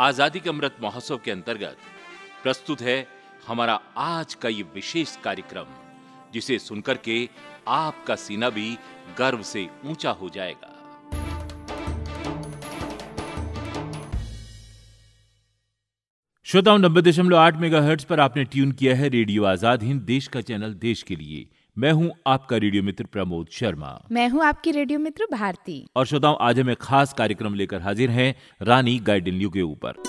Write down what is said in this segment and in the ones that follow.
आज़ादी के अमृत महोत्सव के अंतर्गत प्रस्तुत है हमारा आज का ये विशेष कार्यक्रम, जिसे सुनकर के आपका सीना भी गर्व से ऊँचा हो जाएगा। श्रोताओं, नब्बे दशमलव आठ मेगा पर आपने ट्यून किया है रेडियो आज़ाद हिंद, देश का चैनल, देश के लिए। मैं हूँ आपका रेडियो मित्र प्रमोद शर्मा। मैं हूँ आपकी रेडियो मित्र भारती। और श्रोताओं आज हम एक खास कार्यक्रम लेकर हाजिर हैं रानी गाइडिल्यू के ऊपर।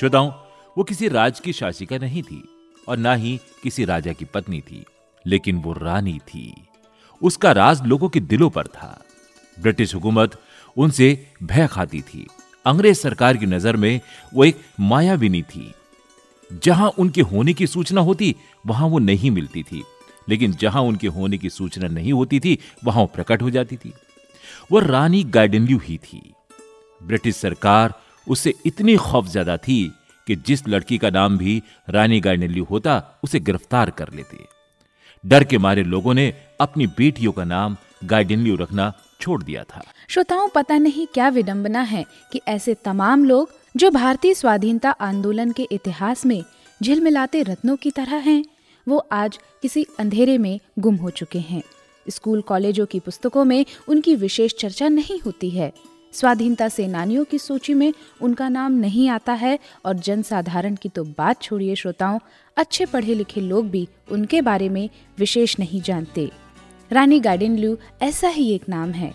श्रोताओं वो किसी राज की शासिका नहीं थी और ना ही किसी राजा की पत्नी थी लेकिन वो रानी थी। उसका राज लोगों के दिलों पर था। ब्रिटिश हुकूमत उनसे भय खाती थी। अंग्रेज़ सरकार की नज़र में वो एक मायाविनी थी। जहाँ उनके होने की सूचना होती, वहाँ वो नहीं मिलती थी। लेकिन जहाँ उनके होने की सूचना नहीं होती थी, वहाँ वो प्रकट हो जाती थी। वो रानी गाइडनल्यू ही थी। ब्रिटिश सरकार उससे इतनी खौफजदा थी कि जिस लड़की का नाम भी रानी गाइडनल्यू होता, उसे गिरफ़्तार कर लेते। डर के मारे लोगों ने अपनी बेटियों का नाम गाइडनल्यू रखना छोड़ दिया था। श्रोताओं पता नहीं क्या विडम्बना है कि ऐसे तमाम लोग जो भारतीय स्वाधीनता आंदोलन के इतिहास में झिलमिलाते रत्नों की तरह हैं, वो आज किसी अंधेरे में गुम हो चुके हैं। स्कूल कॉलेजों की पुस्तकों में उनकी विशेष चर्चा नहीं होती है। स्वाधीनता सेनानियों की सूची में उनका नाम नहीं आता है और जनसाधारण की तो बात छोड़िए श्रोताओं अच्छे पढ़े लिखे लोग भी उनके बारे में विशेष नहीं जानते। रानी गार्डन लू ऐसा ही एक नाम है।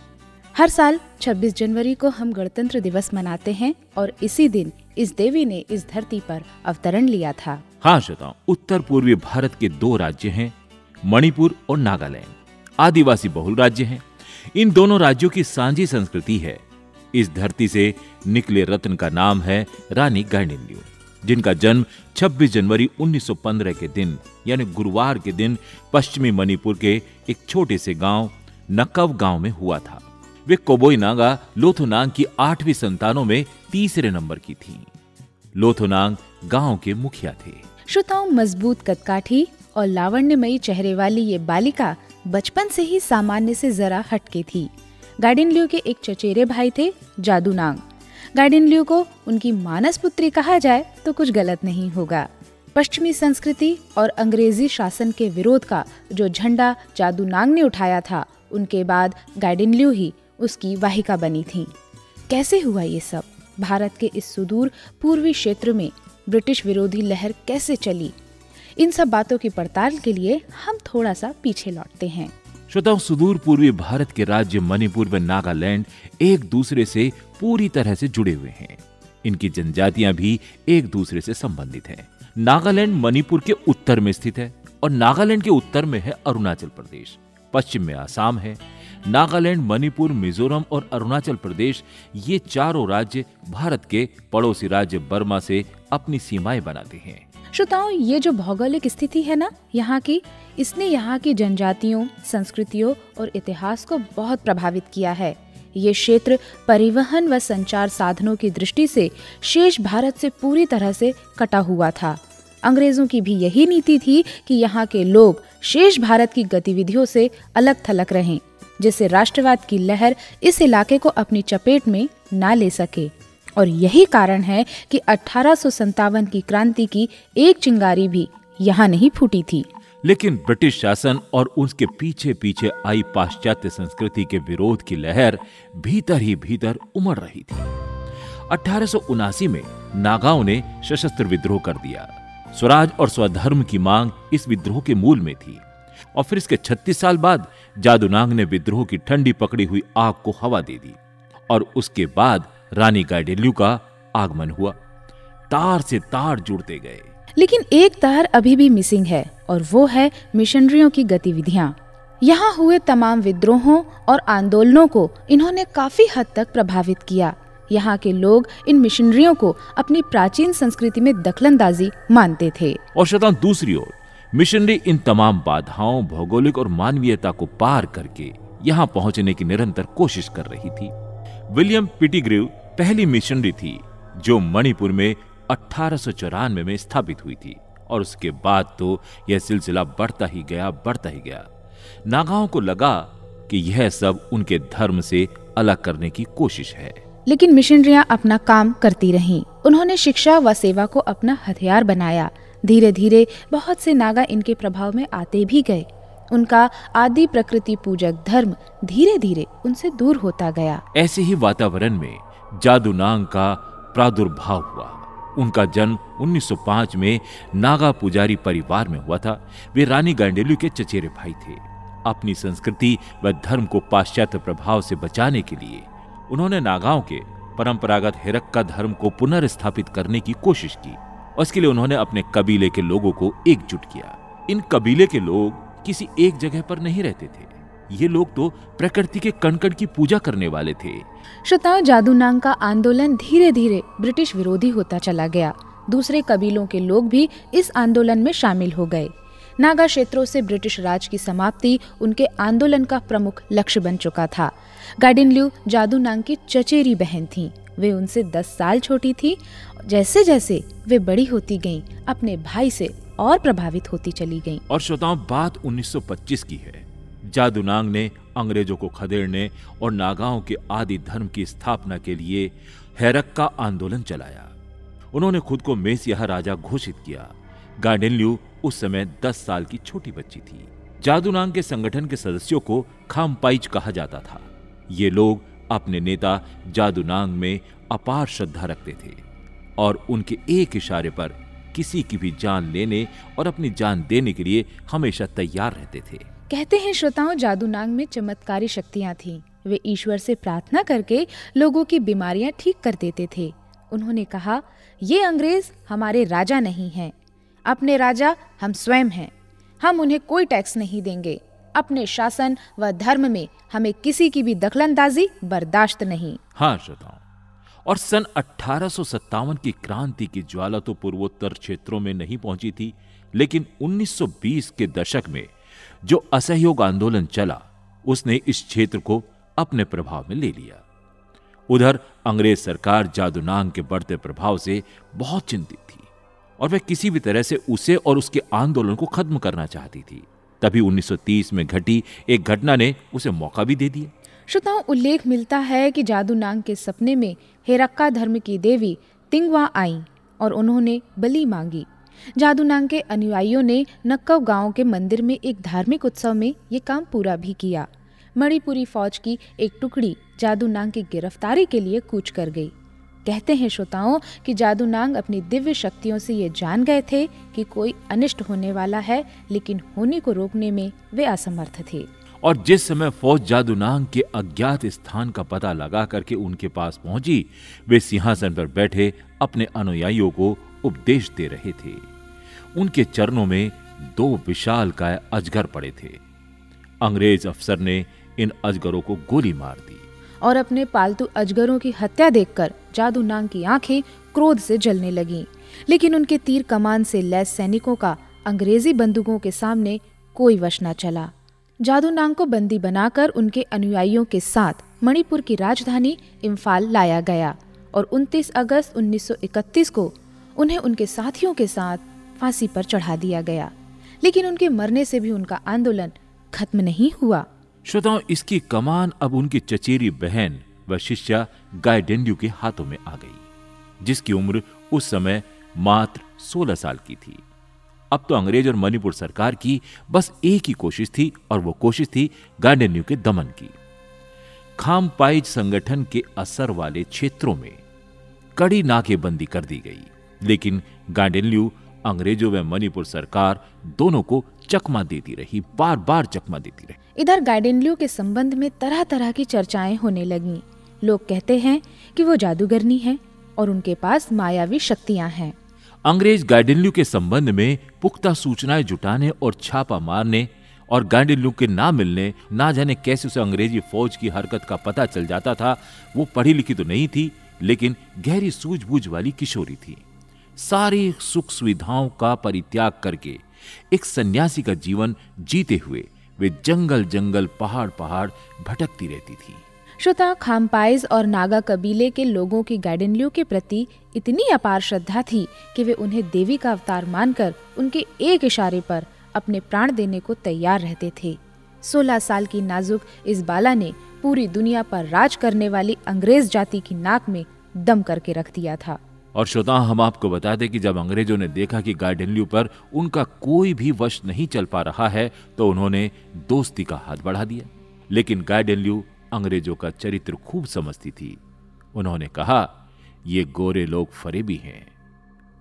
हर साल 26 जनवरी को हम गणतंत्र दिवस मनाते हैं और इसी दिन इस देवी ने इस धरती पर अवतरण लिया था। हाँ श्रोताओं, उत्तर पूर्वी भारत के दो राज्य हैं, मणिपुर और नागालैंड। आदिवासी बहुल राज्य हैं। इन दोनों राज्यों की सांझी संस्कृति है। इस धरती से निकले रत्न का नाम है रानी गार्डिल्यू जिनका जन्म 26 जनवरी 1915 के दिन, यानी गुरुवार के दिन, पश्चिमी मणिपुर के एक छोटे से गाँव नकव गाँव में हुआ था। वे कोबोई नागा लोथोनांग की आठवीं संतानों में तीसरे नंबर की थी। लोथोनांग गाँव के मुखिया थे। श्रोताओं, मज़बूत कदकाठी और लावण्यमयी चेहरे वाली ये बालिका बचपन से ही सामान्य से जरा हटके थी। गार्डिन के एक चचेरे भाई थे जादूनांग। गार्डिन लियो को उनकी मानस पुत्री कहा जाए तो कुछ गलत नहीं होगा। पश्चिमी संस्कृति और अंग्रेज़ी शासन के विरोध का जो झंडा जादूनांग ने उठाया था, उनके बाद गार्डिन लियो ही उसकी वाहिका बनी थी। कैसे हुआ ये सब? भारत के इस सुदूर पूर्वी क्षेत्र में ब्रिटिश विरोधी लहर कैसे चली? इन सब बातों की पड़ताल के लिए हम थोड़ा सा पीछे लौटते हैं। श्रोताओं, सुदूर पूर्वी भारत के राज्य मणिपुर व नागालैंड एक दूसरे से पूरी तरह से जुड़े हुए हैं। इनकी जनजातियाँ भी एक दूसरे से संबंधित हैं। नागालैंड मणिपुर के उत्तर में स्थित है और नागालैंड के उत्तर में है अरुणाचल प्रदेश। पश्चिम में आसाम है। नागालैंड, मणिपुर, मिजोरम और अरुणाचल प्रदेश ये चारों राज्य भारत के पड़ोसी राज्य बर्मा से अपनी सीमाएँ बनाते हैं। श्रोताओं, ये जो भौगोलिक स्थिति है ना, यहाँ की, इसने यहाँ की जनजातियों, संस्कृतियों और इतिहास को बहुत प्रभावित किया है। ये क्षेत्र परिवहन व संचार साधनों की दृष्टि से शेष भारत से पूरी तरह से कटा हुआ था। अंग्रेज़ों की भी यही नीति थी कि यहाँ के लोग शेष भारत की गतिविधियों से अलग थलग रहें, जिससे राष्ट्रवाद की लहर इस इलाके को अपनी चपेट में ना ले सके। और यही कारण है कि अठारह की क्रांति की एक चिंगारी भी यहाँ नहीं फूटी थी। लेकिन ब्रिटिश शासन और उसके पीछे पीछे आई पाश्चात्य संस्कृति के विरोध की लहर भीतर ही भीतर उमड़ रही थी। अठारह में नागाओं ने सशस्त्र विद्रोह कर दिया। स्वराज और स्वधर्म की मांग इस विद्रोह के मूल में थी। और फिर इसके 36 साल बाद जादूनांग ने विद्रोह की ठंडी पकड़ी हुई आग को हवा दे दी और उसके बाद रानी गाइडेल्यू का आगमन हुआ। तार से तार जुड़ते गए। लेकिन एक तार अभी भी मिसिंग है। और वो है मिशनरियों की गतिविधियाँ। यहाँ हुए तमाम विद्रोहों और आंदोलनों को इन्होंने काफ़ी हद तक प्रभावित किया। यहाँ के लोग इन मिशनरियों को अपनी प्राचीन संस्कृति में दखलंदाजी मानते थे। और शतान दूसरी ओर, मिशनरी इन तमाम बाधाओं, भौगोलिक और मानवीयता को पार करके यहाँ पहुँचने की निरंतर कोशिश कर रही थी। विलियम पिटीग्रीव पहली मिशनरी थी, जो मणिपुर में अठारह सौ चौरानवे में स्थापित हुई थी। और उसके बाद तो यह सिलसिला बढ़ता ही गया बढ़ता ही गया। नागाओं को लगा कि यह सब उनके धर्म से अलग करने की कोशिश है। लेकिन मिशनरियाँ अपना काम करती रहीं। उन्होंने शिक्षा व सेवा को अपना हथियार बनाया। धीरे धीरे बहुत से नागा इनके प्रभाव में आते भी गए। उनका आदि प्रकृति पूजक धर्म धीरे धीरे उनसे दूर होता गया। ऐसे ही वातावरण में जादू नांग का प्रादुर्भाव हुआ। उनका जन्म 1905 में नागा पुजारी परिवार में हुआ था। वे रानी गांडेलू के चचेरे भाई थे। अपनी संस्कृति व धर्म को पाश्चात्य प्रभाव से बचाने के लिए उन्होंने नागाओं के परंपरागत हिरक्का धर्म को पुनर्स्थापित करने की कोशिश की और इसके लिए उन्होंने अपने कबीले के लोगों को एकजुट किया। इन कबीले के लोग किसी एक जगह पर नहीं रहते थे। ये लोग तो प्रकृति के कणकण की पूजा करने वाले थे। श्रोताओं जादू नांग का आंदोलन धीरे धीरे ब्रिटिश विरोधी होता चला गया। दूसरे कबीलों के लोग भी इस आंदोलन में शामिल हो गए। नागा क्षेत्रों से ब्रिटिश राज की समाप्ति उनके आंदोलन का प्रमुख लक्ष्य बन चुका था। गार्डिन जादू नांग की चचेरी बहन थी। वे उनसे दस साल छोटी थी। जैसे जैसे वे बड़ी होती गईं, अपने भाई से और प्रभावित होती चली गईं। और श्रोताओं बात 1925 की है। जादूनांग ने, अंग्रेज़ों को खदेड़ने और नागाओं के आदि धर्म की स्थापना के लिए हैरक का आंदोलन चलाया। उन्होंने खुद को मेसिया राजा घोषित किया। गार्डेनल्यू उस समय 10 साल की छोटी बच्ची थी। जादूनांग के संगठन के सदस्यों को खामपाइच कहा जाता था। ये लोग अपने नेता जादूनांग में अपार श्रद्धा रखते थे और उनके एक इशारे पर किसी की भी जान लेने और अपनी जान देने के लिए हमेशा तैयार रहते थे। कहते हैं, श्रोताओं, जादूनांग में चमत्कारी शक्तियाँ थीं। वे ईश्वर से प्रार्थना करके लोगों की बीमारियाँ ठीक कर देते थे। उन्होंने कहा, ये अंग्रेज़ हमारे राजा नहीं हैं। अपने राजा हम स्वयं हैं। हम उन्हें कोई टैक्स नहीं देंगे। अपने शासन व धर्म में हमें किसी की भी दखलंदाजी बर्दाश्त नहीं। हाँ श्रोताओं, और सन अठारह की क्रांति की ज्वाला तो पूर्वोत्तर क्षेत्रों में नहीं पहुँची थी, लेकिन 1920 के दशक में जो असहयोग आंदोलन चला, उसने इस क्षेत्र को अपने प्रभाव में ले लिया। उधर अंग्रेज़ सरकार जादूनांग के बढ़ते प्रभाव से बहुत चिंतित थी और वह किसी भी तरह से उसे और उसके आंदोलन को खत्म करना चाहती थी। तभी 1930 में घटी एक घटना ने उसे मौका भी दे दिया। श्रोताओं, उल्लेख मिलता है कि जादू नांग के सपने में हेरक्का धर्म की देवी तिंगवा आई और उन्होंने बलि मांगी। जादू नांग के अनुयायियों ने नक्कव गाँव के मंदिर में एक धार्मिक उत्सव में ये काम पूरा भी किया। मणिपुरी फौज की एक टुकड़ी जादू नांग की गिरफ्तारी के लिए कूच कर गई। कहते हैं श्रोताओं कि जादू नांग अपनी दिव्य शक्तियों से ये जान गए थे कि कोई अनिष्ट होने वाला है, लेकिन होने को रोकने में वे असमर्थ थे। और जिस समय फौज जादूनांग के अज्ञात स्थान का पता लगा करके उनके पास पहुँची, वे सिंहासन पर बैठे अपने अनुयायियों को उपदेश दे रहे थे। उनके चरणों में दो विशाल काय अजगर पड़े थे। अंग्रेज़ अफसर ने इन अजगरों को गोली मार दी। और अपने पालतू अजगरों की हत्या देखकर जादू नांग की आँखें क्रोध से जलने लगीं। लेकिन उनके तीर कमान से लैस सैनिकों का अंग्रेज़ी बंदूकों के सामने कोई वश न चला। जादू नांग को बंदी बनाकर उनके अनुयायियों के साथ मणिपुर की राजधानी इम्फाल लाया गया और 29 अगस्त 1931 को उन्हें उनके साथियों के साथ फांसी पर चढ़ा दिया गया। लेकिन उनके मरने से भी उनका आंदोलन खत्म नहीं हुआ। श्रोताओं, इसकी कमान अब उनकी चचेरी बहन व शिष्या गायडेंड्यू के हाथों में आ गई, जिसकी उम्र उस समय मात्र 16 साल की थी। अब तो अंग्रेज़ और मणिपुर सरकार की बस एक ही कोशिश थी और वो कोशिश थी गांडेन्यू के दमन की। खाम पाइज संगठन के असर वाले क्षेत्रों में कड़ी नाकेबंदी कर दी गई। लेकिन गांडेन्यू अंग्रेज़ों व मणिपुर सरकार दोनों को चकमा देती रही बार बार चकमा देती रही। इधर गाइडेनल्यू के संबंध में तरह तरह की चर्चाएँ होने लगी। लोग कहते हैं कि वो जादूगरनी है और उनके पास मायावी शक्तियाँ हैं। अंग्रेज़ गाइडिनल्यू के संबंध में पुख्ता सूचनाएँ जुटाने और छापा मारने और गाइडिनल्यू के ना मिलने ना जाने कैसे उसे अंग्रेज़ी फौज की हरकत का पता चल जाता था वो पढ़ी लिखी तो नहीं थी लेकिन गहरी सूझबूझ वाली किशोरी थी। सारी सुख सुविधाओं का परित्याग करके एक सन्यासी का जीवन जीते हुए वे जंगल जंगल पहाड़ पहाड़ भटकती रहती थी। श्रोता, खामपाइज और नागा कबीले के लोगों की गाइडेनलियो के प्रति इतनी अपार श्रद्धा थी कि वे उन्हें देवी का अवतार मानकर उनके एक इशारे पर अपने प्राण देने को तैयार रहते थे। 16 साल की नाजुक इस बाला ने पूरी दुनिया पर राज करने वाली अंग्रेज़ जाति की नाक में दम करके रख दिया था। और श्रोता हम आपको बता दें कि जब अंग्रेज़ों ने देखा कि गार्डेनल्यू पर उनका कोई भी वश नहीं चल पा रहा है तो उन्होंने दोस्ती का हाथ बढ़ा दिया। लेकिन गार्डेनल्यू अंग्रेज़ों का चरित्र खूब समझती थी। उन्होंने कहा, ये गोरे लोग फरेबी हैं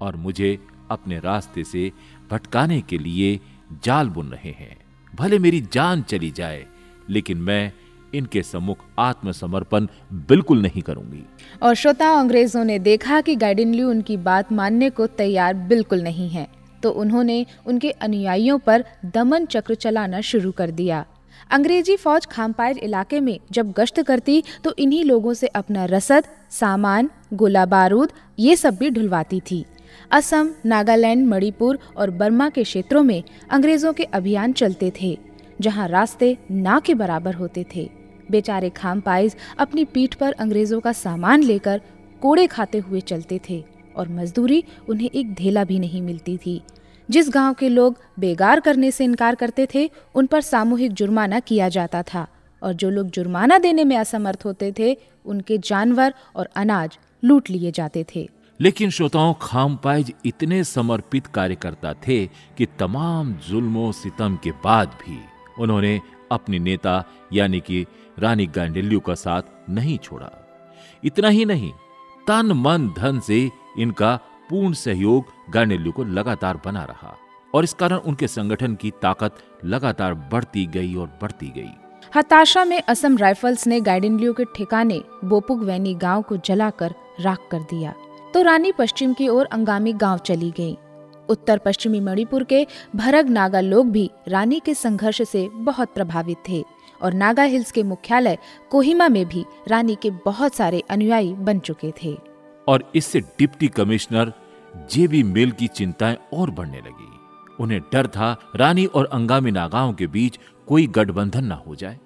और मुझे अपने रास्ते से भटकाने के लिए जाल बुन रहे हैं। भले मेरी जान चली जाए, लेकिन मैं इनके सम्मुख आत्मसमर्पण बिल्कुल नहीं करूँगी। और श्रोता अंग्रेज़ों ने देखा कि गाइडिनल्यू उनकी बात मानने को तैयार बिल्कुल नहीं है तो उन्होंने उनके अनुयायियों पर दमन चक्र चलाना शुरू कर दिया। अंग्रेज़ी फौज खामपायर इलाके में जब गश्त करती तो इन्हीं लोगों से अपना रसद, सामान, गोला बारूद, ये सब भी ढुलवाती थी। असम, नागालैंड, मणिपुर और बर्मा के क्षेत्रों में अंग्रेज़ों के अभियान चलते थे, जहाँ रास्ते ना के बराबर होते थे। बेचारे खामपाइज अपनी पीठ पर अंग्रेज़ों का सामान लेकर कोड़े खाते हुए चलते थे और मजदूरी उन्हें एक धेला भी नहीं मिलती थी। जिस गाँव के लोग बेगार करने से इनकार करते थे, उन पर सामूहिक जुर्माना किया जाता था और जो लोग जुर्माना देने में असमर्थ होते थे, उनके जानवर और अनाज लूट लिए जाते थे। लेकिन श्रोताओं, खामपाइज इतने समर्पित कार्यकर्ता थे कि तमाम जुल्मों सितम के बाद भी उन्होंने अपने नेता, यानी कि रानी गांडेल्यू का साथ नहीं छोड़ा। इतना ही नहीं, तन मन धन से इनका पूर्ण सहयोग गांडेल्यू को लगातार बना रहा और इस कारण उनके संगठन की ताकत लगातार बढ़ती गई और बढ़ती गई। हताशा में असम राइफल्स ने गाइडेनलियो के ठिकाने बोपुक वैनी गाँव को जलाकर राख कर दिया। तो रानी पश्चिम की ओर अंगामी गाँव चली गई। उत्तर पश्चिमी मणिपुर के भरग नागा लोग भी रानी के संघर्ष से बहुत प्रभावित थे। और नागा हिल्स के मुख्यालय कोहिमा में भी रानी के बहुत सारे अनुयायी बन चुके थे। और इससे डिप्टी कमिश्नर जेबी मिल की चिंताएँ और बढ़ने लगी। उन्हें डर था रानी और अंगामी नागाओं के बीच कोई गठबंधन ना हो जाए।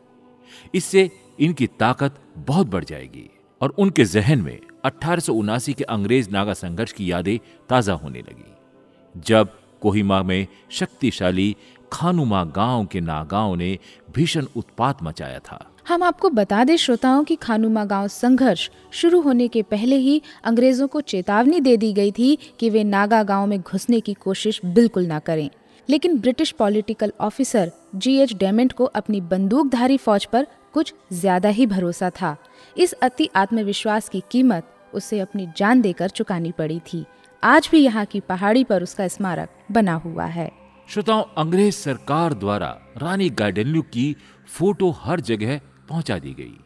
इससे इनकी ताकत बहुत बढ़ जाएगी और उनके जहन में अठारह के अंग्रेज़ नागा संघर्ष की यादें ताज़ा होने लगी। जब कोहिमा में शक्तिशाली खानुमा गाँव के नागाओं ने भीषण उत्पात मचाया था। हम आपको बता दें श्रोताओं की खानुमा गाँव संघर्ष शुरू होने के पहले ही अंग्रेज़ों को चेतावनी दे दी गई थी कि वे नागा गाँव में घुसने की कोशिश बिल्कुल ना करें। लेकिन British political officer G H Damant को अपनी बंदूकधारी फौज पर कुछ ज़्यादा ही भरोसा था। इस अति आत्मविश्वास की कीमत उसे अपनी जान देकर चुकानी पड़ी थी। आज भी यहाँ की पहाड़ी पर उसका स्मारक बना हुआ है। श्रोताओं, अंग्रेज़ सरकार द्वारा रानी गाइडेन्यू की फ़ोटो हर जगह पहुँचा दी गई,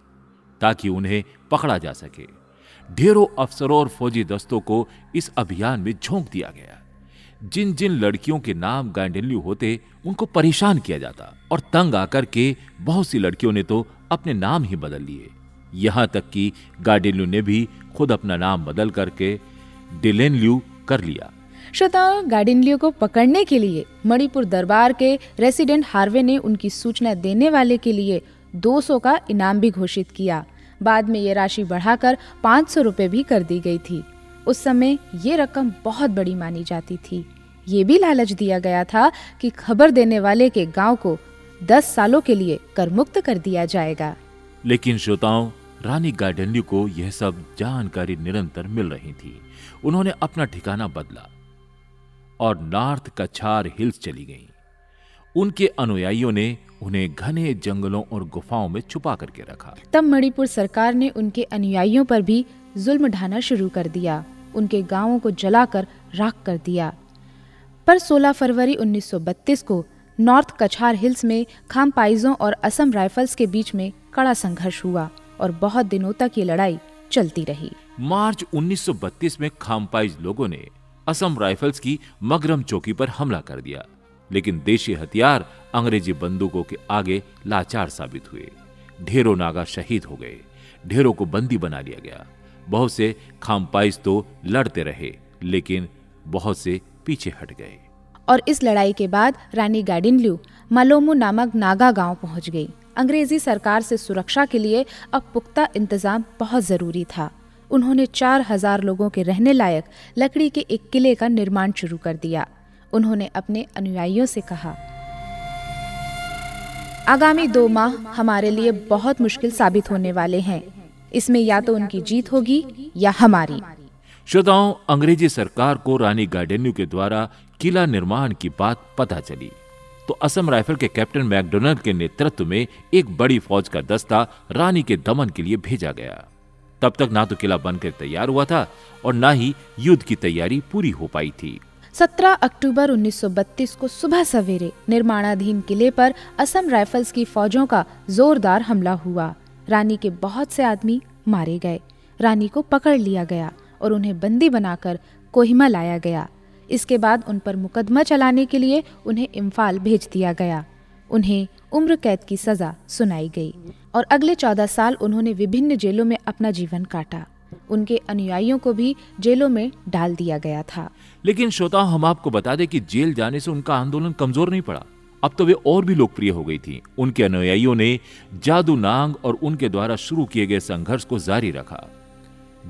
ताकि उन्हें पकड़ा जा सके। ढेरों अफसरों और फौजी दस्तों को इस अभियान में झोंक दिया गया। जिन जिन लड़कियों के नाम गाइडेन्यू होते, उनको परेशान किया जाता और तंग आकर के बहुत सी लड़कियों ने तो अपने नाम ही बदल लिए। यहाँ तक कि गार्डेन्यू ने भी खुद अपना नाम बदल करके डिलेनल्यू कर लिया। श्रोताओं गार्डिनलियो को पकड़ने के लिए मणिपुर दरबार के रेसिडेंट हार्वे ने उनकी सूचना देने वाले के लिए 200 का इनाम भी घोषित किया। बाद में ये राशि बढ़ाकर 500 रुपए भी कर दी गई थी। उस समय ये रकम बहुत बड़ी मानी जाती थी। ये भी लालच दिया गया था कि खबर देने वाले के गाँव को 10 सालों के लिए कर मुक्त कर दिया जाएगा। लेकिन श्रोताओं, रानी गार्डनल्यू को यह सब जानकारी निरंतर मिल रही थी। उन्होंने अपना ठिकाना बदला। और नॉर्थ कछार हिल्स चली गईं। उनके अनुयायियों ने उन्हें घने जंगलों और गुफाओं में छुपा करके रखा। तब मणिपुर सरकार ने उनके अनुयायियों पर भी जुल्म ढाना शुरू कर दिया। उनके गाँवों को जलाकर राख कर दिया। पर 16 फरवरी 1932 को नॉर्थ कछार हिल्स में खामपाइजों और असम राइफल्स के बीच में कड़ा संघर्ष हुआ और बहुत दिनों तक ये लड़ाई चलती रही। मार्च 1932 में खामपाइज लोगों ने असम राइफल्स की मगरम चौकी पर हमला कर दिया, लेकिन देशी हथियार अंग्रेज़ी बंदूकों के आगे लाचार साबित हुए। ढेरों नागा शहीद हो गए, ढेरों को बंदी बना लिया गया। बहुत से खामपाइज तो लड़ते रहे, लेकिन बहुत से पीछे हट गए। और इस लड़ाई के बाद रानी गाडिनल्यू मलोमू नामक नागा गाँव पहुँच गई। अंग्रेज़ी सरकार से सुरक्षा के लिए अब पुख्ता इंतज़ाम बहुत ज़रूरी था। उन्होंने चार हज़ार लोगों के रहने लायक लकड़ी के एक किले का निर्माण शुरू कर दिया। उन्होंने अपने अनुयायियों से कहा, आगामी दो माह हमारे लिए बहुत मुश्किल साबित होने वाले हैं। इसमें या तो उनकी जीत होगी या हमारी। श्रोताओं, अंग्रेज़ी सरकार को रानी गार्डेन्यू के द्वारा किला निर्माण की बात पता चली। तो असम राइफल के कैप्टन मैकडोनल्ड के नेतृत्व में एक बड़ी फौज का दस्ता रानी के दमन के लिए भेजा गया। तब तक ना तो किला बनकर तैयार हुआ था और ना ही युद्ध की तैयारी पूरी हो पाई थी। 17 अक्टूबर 1932 को सुबह सवेरे निर्माणाधीन किले पर असम राइफल्स की फौजों का जोरदार हमला हुआ। रानी के बहुत से आदमी मारे गए। रानी को पकड़ लिया गया और उन्हें बंदी बनाकर कोहिमा लाया गया। इसके बाद उन पर मुकदमा चलाने के लिए उन्हें इम्फाल भेज दिया गया। उन्हें उम्र कैद की सजा सुनाई गई। और अगले चौदह साल उन्होंने विभिन्न जेलों में अपना जीवन काटा। उनके अनुयायियों को भी जेलों में डाल दिया गया था। लेकिन श्रोता, हम आपको बता दें कि जेल जाने से उनका आंदोलन कमज़ोर नहीं पड़ा। अब तो वे और भी लोकप्रिय हो गई थी। उनके अनुयायियों ने जादू नांग और उनके द्वारा शुरू किए गए संघर्ष को जारी रखा।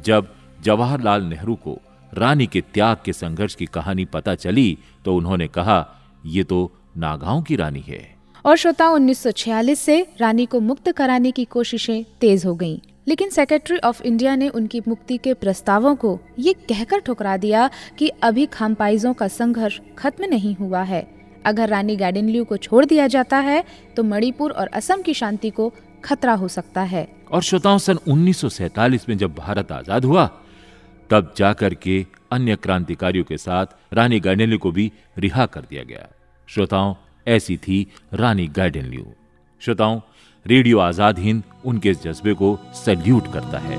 जब जवाहरलाल नेहरू को रानी के त्याग के संघर्ष की कहानी पता चली तो उन्होंने कहा यह तो नागांव की रानी है। और श्रोता 1946 से रानी को मुक्त कराने की कोशिशें तेज हो गईं। लेकिन सेक्रेटरी ऑफ़ इंडिया ने उनकी मुक्ति के प्रस्तावों को ये कहकर ठुकरा दिया कि अभी खामपाइजों का संघर्ष खत्म नहीं हुआ है। अगर रानी गार्डनल्यू को छोड़ दिया जाता है तो मणिपुर और असम की शांति को खतरा हो सकता है। और श्रोताओं, सन 1947 में जब भारत आज़ाद हुआ, तब जाकर के अन्य क्रांतिकारियों के साथ रानी गार्डनल्यू को भी रिहा कर दिया गया। श्रोताओं ऐसी थी रानी गार्डनल्यू श्रोताओं, रेडियो आज़ाद हिंद उनके इस जज्बे को सैल्यूट करता है।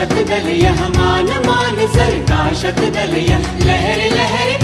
दल यह मान मान सर का शत दल यह लहर लहरे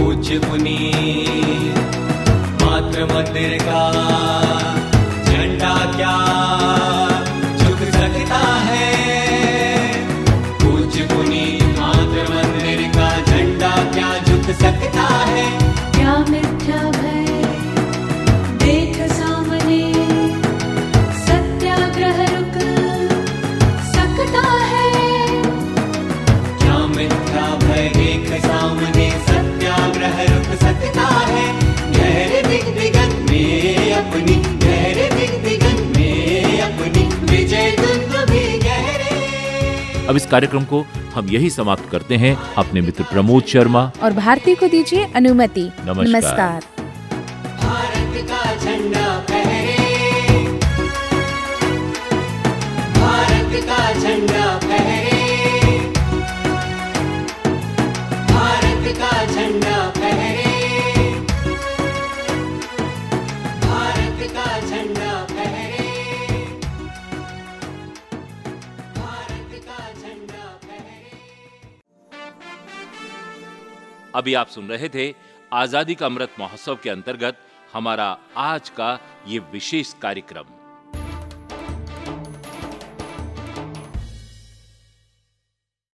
पूज्य मुनि। मात्र मंदिर का झंडा क्या झुक सकता है? पूज्य मुनि मात्र मंदिर का झंडा क्या झुक सकता है? क्या मिथ्या भय? देख सामने। सत्याग्रह रुक सकता है? क्या मिथ्या भय? देख सामने। अब इस कार्यक्रम को हम यही समाप्त करते हैं। अपने मित्र प्रमोद शर्मा। और भारती को दीजिए अनुमति। नमस्कार। नमस्कार। अभी आप सुन रहे थे आज़ादी का अमृत महोत्सव के अंतर्गत हमारा आज का ये विशेष कार्यक्रम।